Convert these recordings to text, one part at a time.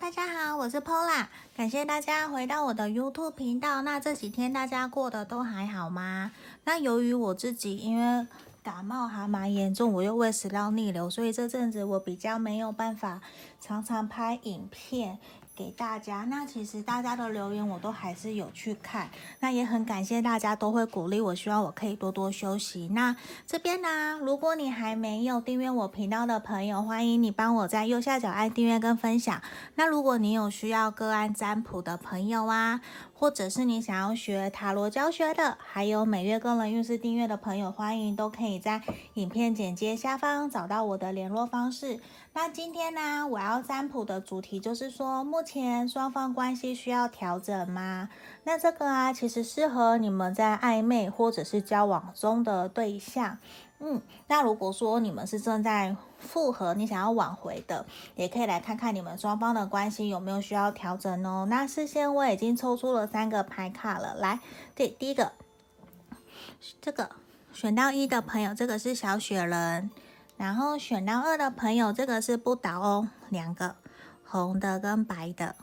大家好，我是 Pola，感谢大家回到我的 YouTube 频道。那这几天大家过得都还好吗？那由于我自己因为感冒还蛮严重，我又胃食道逆流，所以这阵子我比较没有办法常常拍影片。给大家，那其实大家的留言我都还是有去看，那也很感谢大家都会鼓励我，希望我可以多多休息。那这边呢，如果你还没有订阅我频道的朋友，欢迎你帮我在右下角按订阅跟分享。那如果你有需要个案占卜的朋友啊，或者是你想要学塔罗教学的，还有每月个人运势订阅的朋友，欢迎都可以在影片简介下方找到我的联络方式。那今天呢，我要占卜的主题就是说，目前双方关系需要调整吗？那这个啊，其实适合你们在暧昧或者是交往中的对象。嗯，那如果说你们是正在复合，你想要挽回的，也可以来看看你们双方的关系有没有需要调整哦。那事先我已经抽出了三个牌卡了，来，对，第一个，这个选到一的朋友，这个是小雪人。然后选到二的朋友，这个是不倒哦，两个红的跟白的，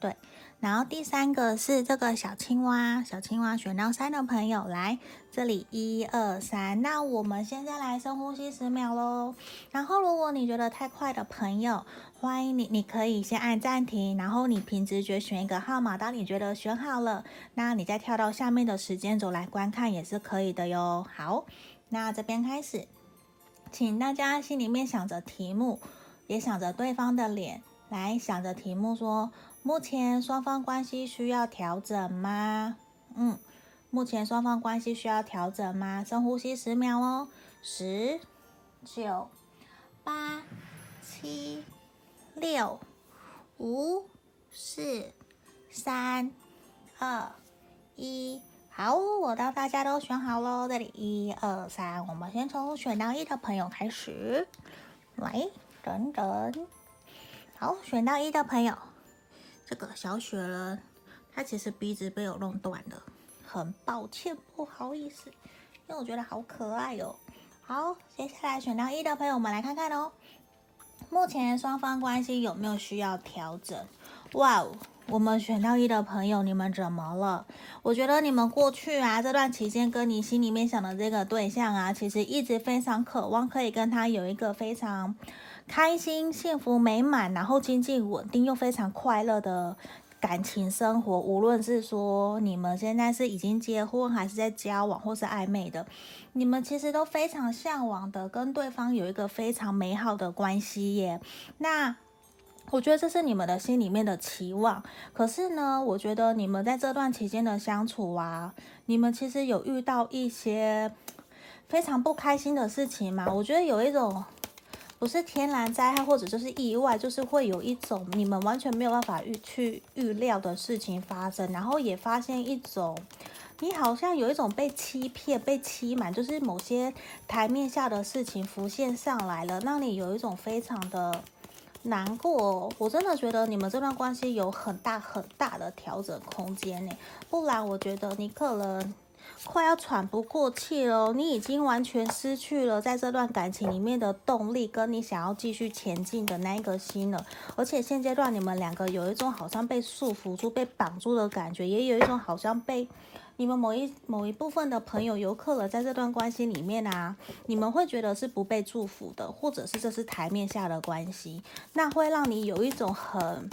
对。然后第三个是这个小青蛙，小青蛙选到三的朋友，来这里一二三。那我们现在来深呼吸十秒喽。然后如果你觉得太快的朋友，欢迎你，你可以先按暂停，然后你凭直觉选一个号码。当你觉得选好了，那你再跳到下面的时间轴来观看也是可以的哟。好，那这边开始。请大家心里面想着题目，也想着对方的脸，来想着题目说：目前双方关系需要调整吗？嗯，目前双方关系需要调整吗？深呼吸十秒哦，十、九、八、七、六、五、四、三、二、一。好，我当大家都选好喽，这里一二三，我们先从选到一的朋友开始，来等等。好，选到一的朋友，这个小雪人，他其实鼻子被我弄断了，很抱歉，不好意思，因为我觉得好可爱哦。好，接下来选到一的朋友，们来看看哦，目前双方关系有没有需要调整？哇哦！我们选到一的朋友，你们怎么了？我觉得你们过去啊这段期间，跟你心里面想的这个对象啊，其实一直非常渴望可以跟他有一个非常开心、幸福、美满，然后经济稳定又非常快乐的感情生活。无论是说你们现在是已经结婚，还是在交往，或是暧昧的，你们其实都非常向往的跟对方有一个非常美好的关系耶。那。我觉得这是你们的心里面的期望，可是呢，我觉得你们在这段期间的相处啊，你们其实有遇到一些非常不开心的事情嘛？我觉得有一种不是天然灾害，或者就是意外，就是会有一种你们完全没有办法预去预料的事情发生，然后也发现一种你好像有一种被欺骗、被欺瞒，就是某些台面下的事情浮现上来了，让你有一种非常的。难过，我真的觉得你们这段关系有很大很大的调整空间呢，不然我觉得你可能快要喘不过气了，你已经完全失去了在这段感情里面的动力，跟你想要继续前进的那一个心了。而且现阶段你们两个有一种好像被束缚住、被绑住的感觉，也有一种好像被。你们某一某一部分的朋友游客了在这段关系里面啊，你们会觉得是不被祝福的，或者是这是台面下的关系，那会让你有一种很。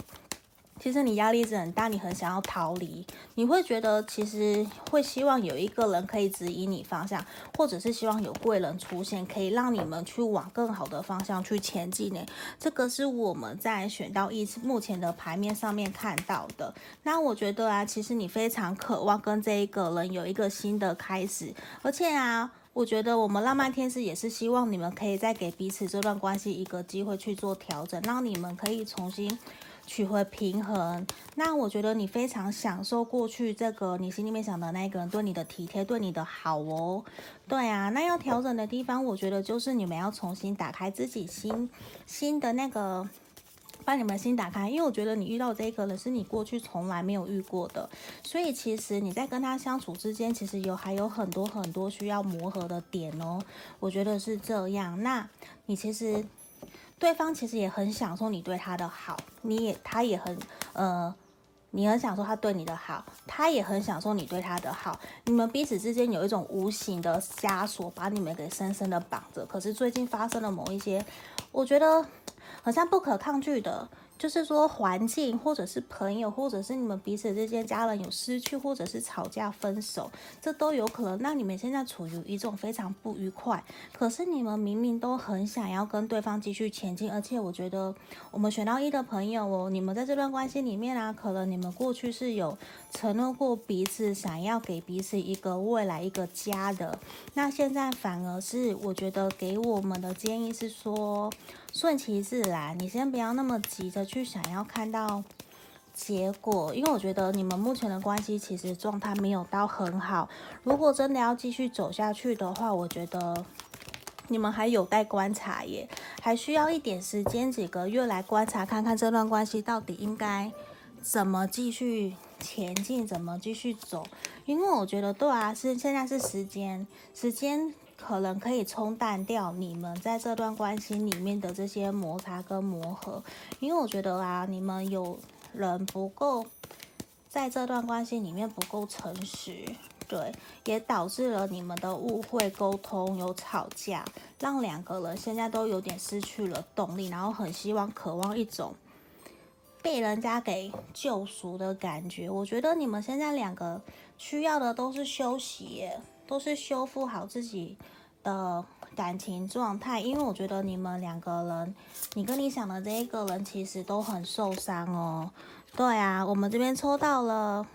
其实你压力是很大，你很想要逃离，你会觉得其实会希望有一个人可以指引你方向，或者是希望有贵人出现，可以让你们去往更好的方向去前进呢。这个是我们在选到一目前的牌面上面看到的。那我觉得啊，其实你非常渴望跟这一个人有一个新的开始，而且啊，我觉得我们浪漫天使也是希望你们可以再给彼此这段关系一个机会去做调整，让你们可以重新。取回平衡，那我觉得你非常享受过去这个你心里面想的那个人对你的体贴，对你的好哦。对啊，那要调整的地方，我觉得就是你们要重新打开自己心心的那个，把你们心打开，因为我觉得你遇到这一个人是你过去从来没有遇过的，所以其实你在跟他相处之间，其实有还有很多很多需要磨合的点哦。我觉得是这样，那你其实。对方其实也很享受你对他的好，你也他也很呃。你很享受他对你的好，他也很享受你对他的好。你们彼此之间有一种无形的枷锁，把你们给深深的绑着。可是最近发生了某一些，我觉得好像不可抗拒的。就是说，环境，或者是朋友，或者是你们彼此之间家人有失去，或者是吵架分手，这都有可能。那你们现在处于一种非常不愉快，可是你们明明都很想要跟对方继续前进，而且我觉得我们选到一的朋友哦，你们在这段关系里面啊，可能你们过去是有承诺过彼此，想要给彼此一个未来一个家的。那现在反而是我觉得给我们的建议是说。顺其自然，你先不要那么急着去想要看到结果，因为我觉得你们目前的关系其实状态没有到很好。如果真的要继续走下去的话，我觉得你们还有待观察耶，还需要一点时间，几个月来观察看看这段关系到底应该怎么继续前进，怎么继续走。因为我觉得对啊，是现在是时间，时间。可能可以冲淡掉你们在这段关系里面的这些摩擦跟磨合，因为我觉得啊，你们有人不够在这段关系里面不够诚实，对，也导致了你们的误会、沟通有吵架，让两个人现在都有点失去了动力，然后很希望、渴望一种被人家给救赎的感觉。我觉得你们现在两个需要的都是休息。都是修复好自己的感情状态，因为我觉得你们两个人，你跟你想的这一个人其实都很受伤哦。对啊，我们这边抽到了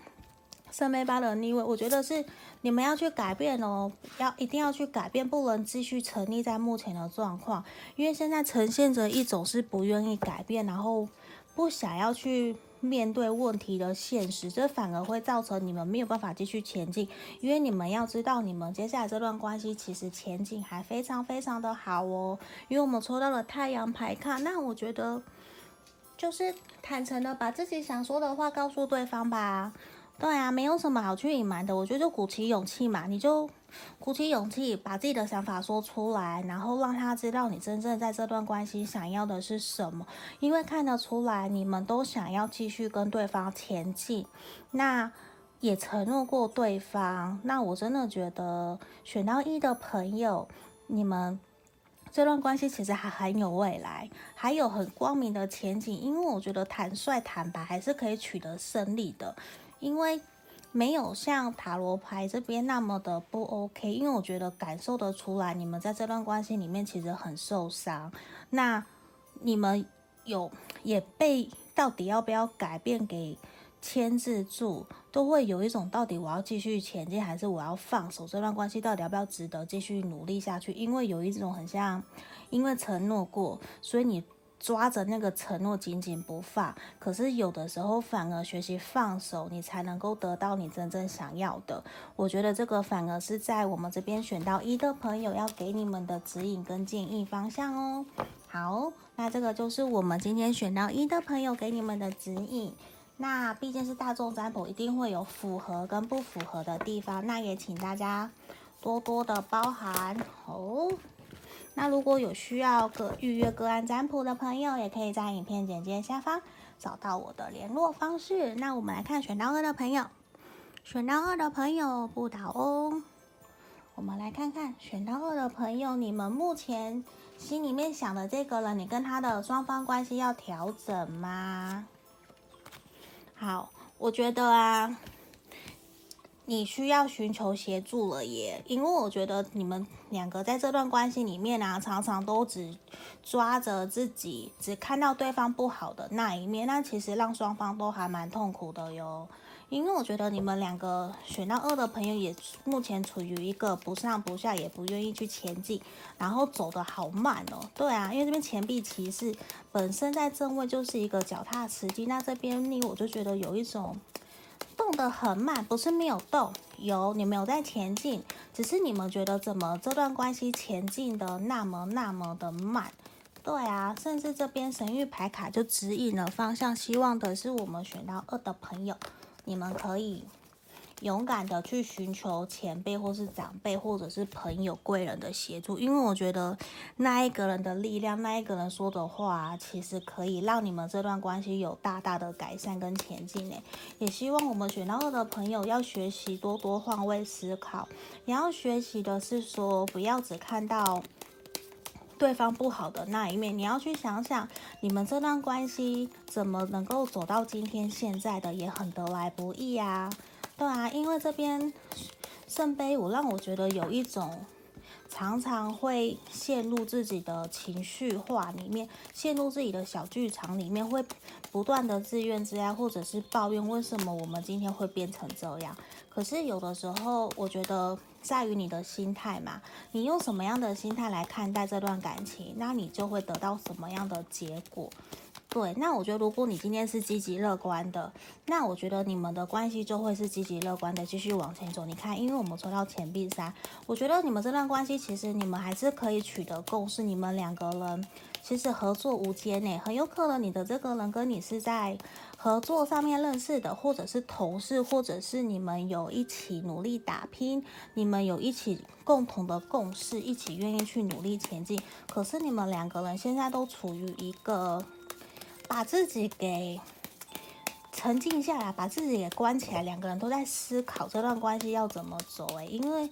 圣杯八的逆位，我觉得是你们要去改变哦，要一定要去改变，不能继续沉溺在目前的状况，因为现在呈现着一种是不愿意改变，然后不想要去。面对问题的现实，这反而会造成你们没有办法继续前进。因为你们要知道，你们接下来这段关系其实前景还非常非常的好哦。因为我们抽到了太阳牌卡，那我觉得就是坦诚的把自己想说的话告诉对方吧。对啊，没有什么好去隐瞒的。我觉得就鼓起勇气嘛，你就鼓起勇气把自己的想法说出来，然后让他知道你真正在这段关系想要的是什么。因为看得出来，你们都想要继续跟对方前进，那也承诺过对方。那我真的觉得选到一的朋友，你们这段关系其实还很有未来，还有很光明的前景。因为我觉得坦率坦白还是可以取得胜利的。因为没有像塔罗牌这边那么的不 OK，因为我觉得感受得出来，你们在这段关系里面其实很受伤。那你们有也被到底要不要改变给牵制住，都会有一种到底我要继续前进，还是我要放手？这段关系到底要不要值得继续努力下去？因为有一种很像，因为承诺过，所以你。抓着那个承诺紧紧不放，可是有的时候反而学习放手，你才能够得到你真正想要的。我觉得这个反而是在我们这边选到一的朋友要给你们的指引跟建议方向哦。好，那这个就是我们今天选到一的朋友给你们的指引。那毕竟是大众占卜，一定会有符合跟不符合的地方，那也请大家多多的包涵哦。那如果有需要个预约个案占卜的朋友，也可以在影片简介下方找到我的联络方式。那我们来看选到二的朋友，选到二的朋友不倒翁。我们来看看选到二的朋友，你们目前心里面想的这个人，你跟他的双方关系要调整吗？好，我觉得啊。你需要寻求协助了耶，因为我觉得你们两个在这段关系里面啊，常常都只抓着自己，只看到对方不好的那一面，那其实让双方都还蛮痛苦的哟。因为我觉得你们两个选到二的朋友也目前处于一个不上不下，也不愿意去前进，然后走得好慢哦。对啊，因为这边钱币骑士本身在正位就是一个脚踏实地，那这边你我就觉得有一种。动得很慢，不是没有动，有你们有在前进，只是你们觉得怎么这段关系前进的那么那么的慢？对啊，甚至这边神谕牌卡就指引了方向，希望的是我们选到二的朋友，你们可以勇敢的去寻求前辈或是长辈或者是朋友贵人的协助，因为我觉得那一个人的力量，那一个人说的话，其实可以让你们这段关系有大大的改善跟前进诶。也希望我们选到二的朋友要学习多多换位思考，也要学习的是说，不要只看到对方不好的那一面，你要去想想你们这段关系怎么能够走到今天现在的，也很得来不易呀。对啊，因为这边圣杯五让我觉得有一种常常会陷入自己的情绪化里面，陷入自己的小剧场里面，会不断的自怨自艾，或者是抱怨为什么我们今天会变成这样。可是有的时候，我觉得在于你的心态嘛，你用什么样的心态来看待这段感情，那你就会得到什么样的结果。对，那我觉得如果你今天是积极乐观的，那我觉得你们的关系就会是积极乐观的，继续往前走。你看，因为我们抽到钱币三，我觉得你们这段关系其实你们还是可以取得共识。你们两个人其实合作无间呢，很有可能你的这个人跟你是在合作上面认识的，或者是同事，或者是你们有一起努力打拼，你们有一起共同的共识，一起愿意去努力前进。可是你们两个人现在都处于一个。把自己给沉静下来，把自己给关起来，两个人都在思考这段关系要怎么走。诶，因为，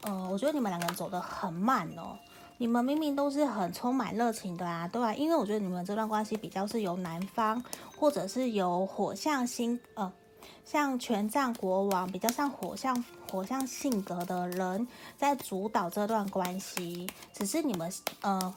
呃，我觉得你们两个人走得很慢哦。你们明明都是很充满热情的啊，对吧？因为我觉得你们这段关系比较是由男方，或者是由火象星，呃，像权杖国王，比较像火象火象性格的人在主导这段关系。只是你们，呃。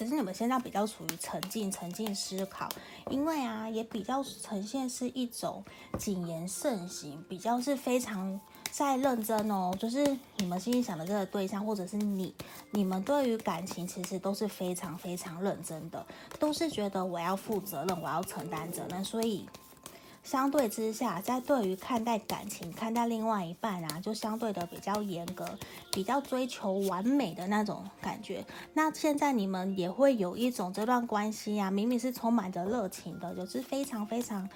可是你们现在比较处于沉静、沉静思考，因为啊，也比较呈现是一种谨言慎行，比较是非常在认真哦。就是你们心里想的这个对象，或者是你，你们对于感情其实都是非常非常认真的，都是觉得我要负责任，我要承担责任，所以。相对之下，在对于看待感情、看待另外一半啊，就相对的比较严格，比较追求完美的那种感觉。那现在你们也会有一种这段关系啊，明明是充满着热情的，就是非常非常。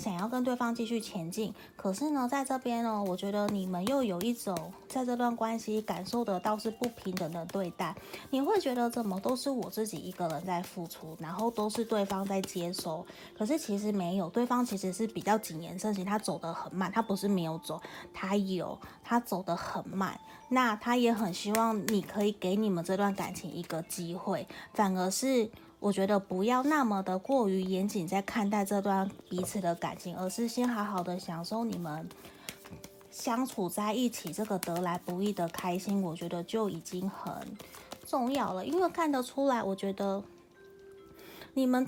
想要跟对方继续前进，可是呢，在这边呢，我觉得你们又有一种在这段关系感受得到是不平等的对待。你会觉得怎么都是我自己一个人在付出，然后都是对方在接收。可是其实没有，对方其实是比较谨言慎行，他走得很慢，他不是没有走，他有，他走得很慢。那他也很希望你可以给你们这段感情一个机会，反而是。我觉得不要那么的过于严谨在看待这段彼此的感情，而是先好好的享受你们相处在一起这个得来不易的开心，我觉得就已经很重要了。因为看得出来，我觉得你们。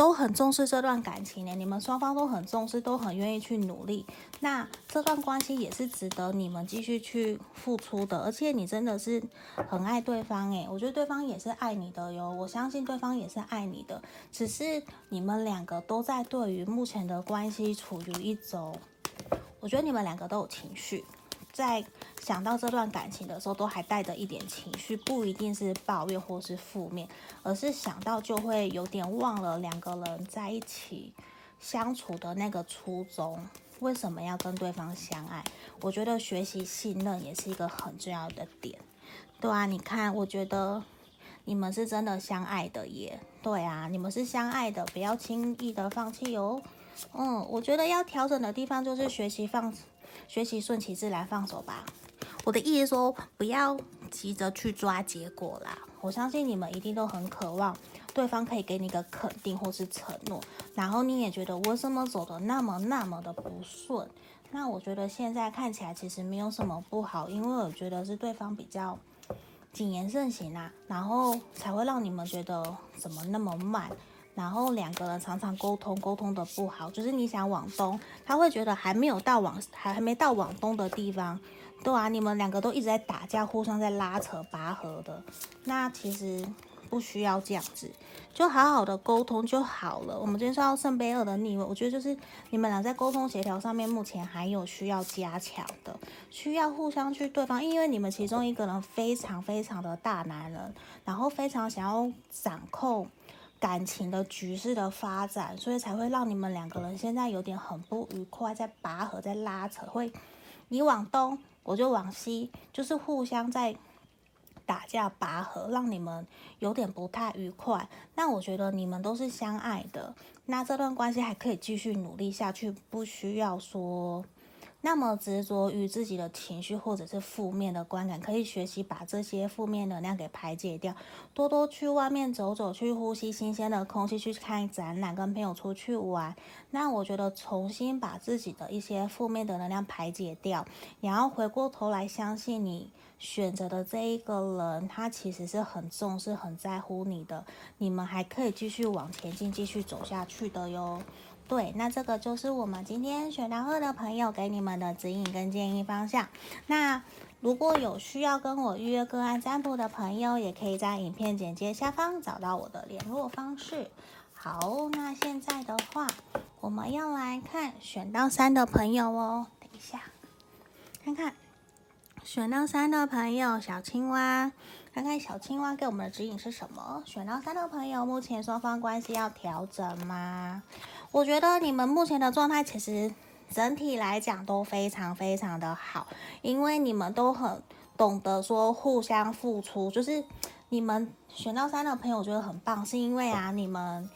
都很重视这段感情呢，你们双方都很重视，都很愿意去努力。那这段关系也是值得你们继续去付出的，而且你真的是很爱对方诶，我觉得对方也是爱你的哟，我相信对方也是爱你的，只是你们两个都在对于目前的关系处于一种，我觉得你们两个都有情绪。在想到这段感情的时候，都还带着一点情绪，不一定是抱怨或是负面，而是想到就会有点忘了两个人在一起相处的那个初衷，为什么要跟对方相爱？我觉得学习信任也是一个很重要的点，对啊，你看，我觉得你们是真的相爱的耶，对啊，你们是相爱的，不要轻易的放弃哦。嗯，我觉得要调整的地方就是学习放。学习顺其自然，放手吧。我的意思说，不要急着去抓结果啦。我相信你们一定都很渴望对方可以给你个肯定或是承诺，然后你也觉得为什么走得那么那么的不顺？那我觉得现在看起来其实没有什么不好，因为我觉得是对方比较谨言慎行啊，然后才会让你们觉得怎么那么慢。然后两个人常常沟通，沟通的不好，就是你想往东，他会觉得还没有到往还还没到往东的地方，对啊，你们两个都一直在打架，互相在拉扯拔河的，那其实不需要这样子，就好好的沟通就好了。我们今天说到圣杯二的逆位，我觉得就是你们俩在沟通协调上面目前还有需要加强的，需要互相去对方，因为你们其中一个人非常非常的大男人，然后非常想要掌控。感情的局势的发展，所以才会让你们两个人现在有点很不愉快，在拔河，在拉扯，会你往东，我就往西，就是互相在打架拔河，让你们有点不太愉快。那我觉得你们都是相爱的，那这段关系还可以继续努力下去，不需要说。那么执着于自己的情绪或者是负面的观感，可以学习把这些负面能量给排解掉，多多去外面走走，去呼吸新鲜的空气，去看展览，跟朋友出去玩。那我觉得重新把自己的一些负面的能量排解掉，然后回过头来相信你选择的这一个人，他其实是很重视、很在乎你的，你们还可以继续往前进，继续走下去的哟。对，那这个就是我们今天选到二的朋友给你们的指引跟建议方向。那如果有需要跟我预约个案占卜的朋友，也可以在影片简介下方找到我的联络方式。好，那现在的话，我们要来看选到三的朋友哦。等一下，看看选到三的朋友，小青蛙，看看小青蛙给我们的指引是什么？选到三的朋友，目前双方关系要调整吗？我觉得你们目前的状态其实整体来讲都非常非常的好，因为你们都很懂得说互相付出。就是你们选到三的朋友，我觉得很棒，是因为啊，你们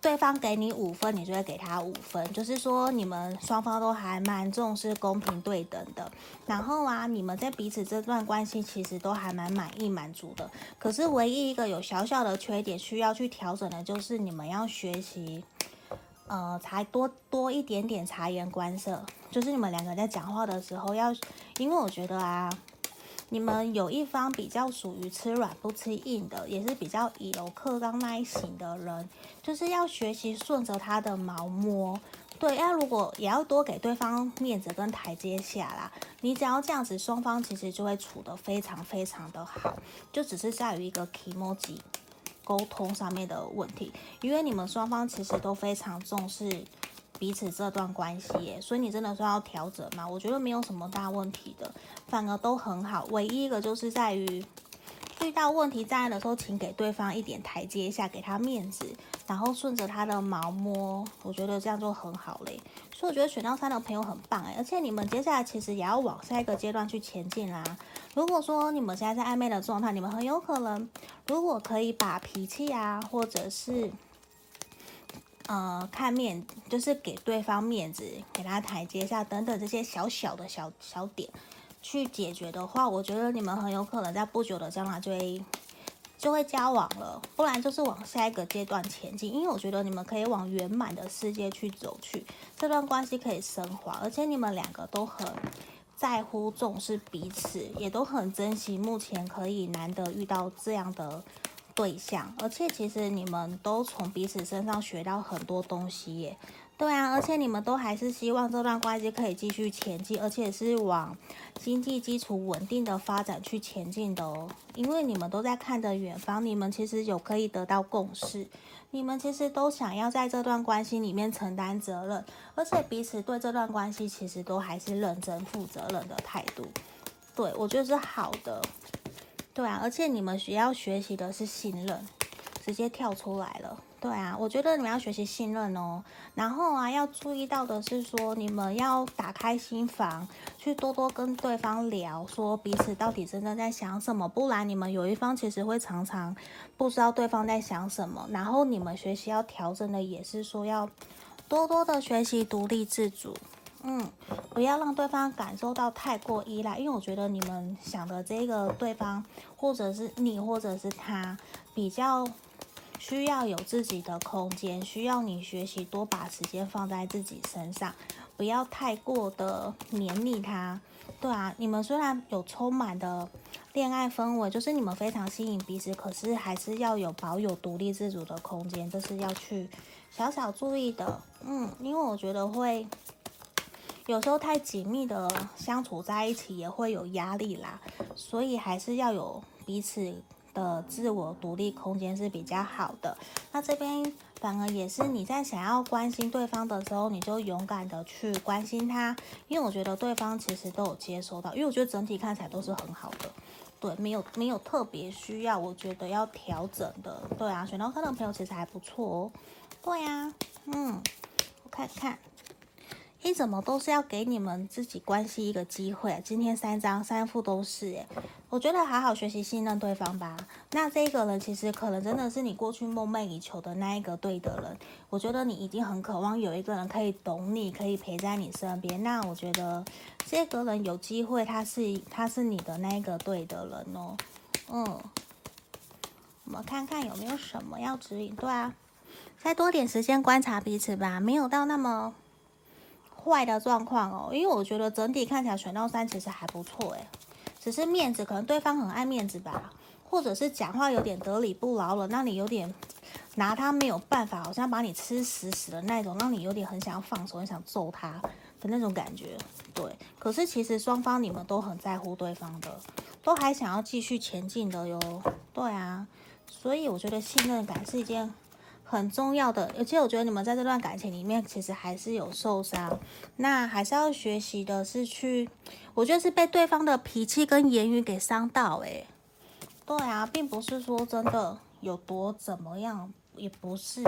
对方给你五分，你就会给他五分，就是说你们双方都还蛮重视公平对等的。然后啊，你们在彼此这段关系其实都还蛮满意满足的。可是唯一一个有小小的缺点需要去调整的，就是你们要学习。呃，才多多一点点察言观色，就是你们两个在讲话的时候要，因为我觉得啊，你们有一方比较属于吃软不吃硬的，也是比较以柔克刚那一型的人，就是要学习顺着他的毛摸。对，要如果也要多给对方面子跟台阶下啦。你只要这样子，双方其实就会处得非常非常的好，就只是在于一个 kimoji。沟通上面的问题，因为你们双方其实都非常重视彼此这段关系，所以你真的说要调整吗？我觉得没有什么大问题的，反而都很好。唯一一个就是在于遇到问题在的时候，请给对方一点台阶下，给他面子，然后顺着他的毛摸，我觉得这样就很好嘞。所以我觉得选到三的朋友很棒哎，而且你们接下来其实也要往下一个阶段去前进啦。如果说你们现在在暧昧的状态，你们很有可能，如果可以把脾气啊，或者是，呃，看面，就是给对方面子，给他台阶下等等这些小小的小小点去解决的话，我觉得你们很有可能在不久的将来就会就会交往了，不然就是往下一个阶段前进。因为我觉得你们可以往圆满的世界去走去，这段关系可以升华，而且你们两个都很。在乎重视彼此，也都很珍惜目前可以难得遇到这样的对象，而且其实你们都从彼此身上学到很多东西耶。对啊，而且你们都还是希望这段关系可以继续前进，而且是往经济基础稳定的发展去前进的哦。因为你们都在看着远方，你们其实有可以得到共识，你们其实都想要在这段关系里面承担责任，而且彼此对这段关系其实都还是认真负责任的态度。对，我觉得是好的。对啊，而且你们需要学习的是信任，直接跳出来了。对啊，我觉得你们要学习信任哦。然后啊，要注意到的是说，你们要打开心房，去多多跟对方聊，说彼此到底真正在想什么。不然你们有一方其实会常常不知道对方在想什么。然后你们学习要调整的也是说，要多多的学习独立自主，嗯，不要让对方感受到太过依赖。因为我觉得你们想的这个对方，或者是你，或者是他，比较。需要有自己的空间，需要你学习多把时间放在自己身上，不要太过的黏腻他。对啊，你们虽然有充满的恋爱氛围，就是你们非常吸引彼此，可是还是要有保有独立自主的空间，这是要去小小注意的。嗯，因为我觉得会有时候太紧密的相处在一起也会有压力啦，所以还是要有彼此。的自我独立空间是比较好的。那这边反而也是你在想要关心对方的时候，你就勇敢的去关心他，因为我觉得对方其实都有接收到，因为我觉得整体看起来都是很好的。对，没有没有特别需要，我觉得要调整的，对啊，选到他的朋友其实还不错哦，对呀，嗯，我看看。你怎么都是要给你们自己关系一个机会？今天三张三副都是诶，我觉得好好学习信任对方吧。那这个人其实可能真的是你过去梦寐以求的那一个对的人。我觉得你一定很渴望有一个人可以懂你，可以陪在你身边。那我觉得这个人有机会，他是他是你的那一个对的人哦。嗯，我们看看有没有什么要指引？对啊，再多点时间观察彼此吧，没有到那么。坏的状况哦，因为我觉得整体看起来选到三其实还不错诶，只是面子，可能对方很爱面子吧，或者是讲话有点得理不饶人，让你有点拿他没有办法，好像把你吃死死的那种，让你有点很想要放手，很想揍他的那种感觉。对，可是其实双方你们都很在乎对方的，都还想要继续前进的哟。对啊，所以我觉得信任感是一件。很重要的，而且我觉得你们在这段感情里面，其实还是有受伤，那还是要学习的是去，我觉得是被对方的脾气跟言语给伤到，诶，对啊，并不是说真的有多怎么样，也不是，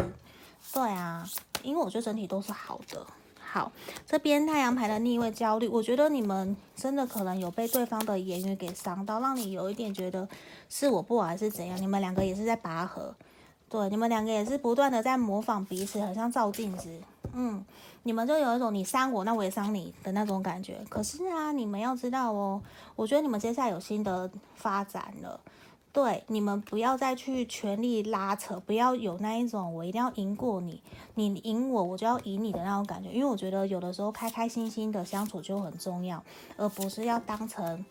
对啊，因为我觉得整体都是好的。好，这边太阳牌的逆位焦虑，我觉得你们真的可能有被对方的言语给伤到，让你有一点觉得是我不好还是怎样，你们两个也是在拔河。对，你们两个也是不断的在模仿彼此，很像照镜子。嗯，你们就有一种你伤我，那我也伤你的那种感觉。可是啊，你们要知道哦，我觉得你们接下来有新的发展了。对，你们不要再去全力拉扯，不要有那一种我一定要赢过你，你赢我我就要赢你的那种感觉。因为我觉得有的时候开开心心的相处就很重要，而不是要当成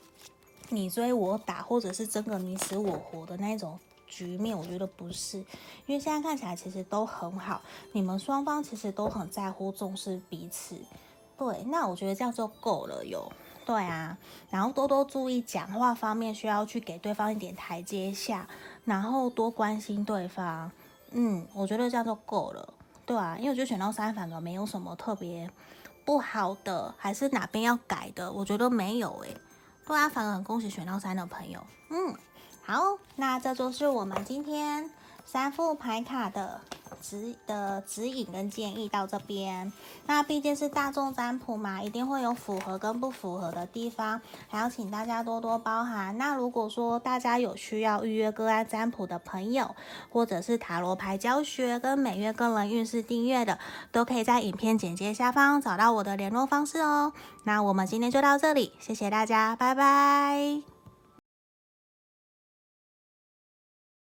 你追我打，或者是争个你死我活的那种。局面我觉得不是，因为现在看起来其实都很好，你们双方其实都很在乎、重视彼此。对，那我觉得这样就够了哟。对啊，然后多多注意讲话方面，需要去给对方一点台阶下，然后多关心对方。嗯，我觉得这样就够了。对啊，因为我觉得选到三反而没有什么特别不好的，还是哪边要改的？我觉得没有诶、欸。对啊，反而很恭喜选到三的朋友。嗯。好，那这就是我们今天三副牌卡的指的指引跟建议到这边。那毕竟是大众占卜嘛，一定会有符合跟不符合的地方，还要请大家多多包涵。那如果说大家有需要预约个案占卜的朋友，或者是塔罗牌教学跟每月个人运势订阅的，都可以在影片简介下方找到我的联络方式哦。那我们今天就到这里，谢谢大家，拜拜。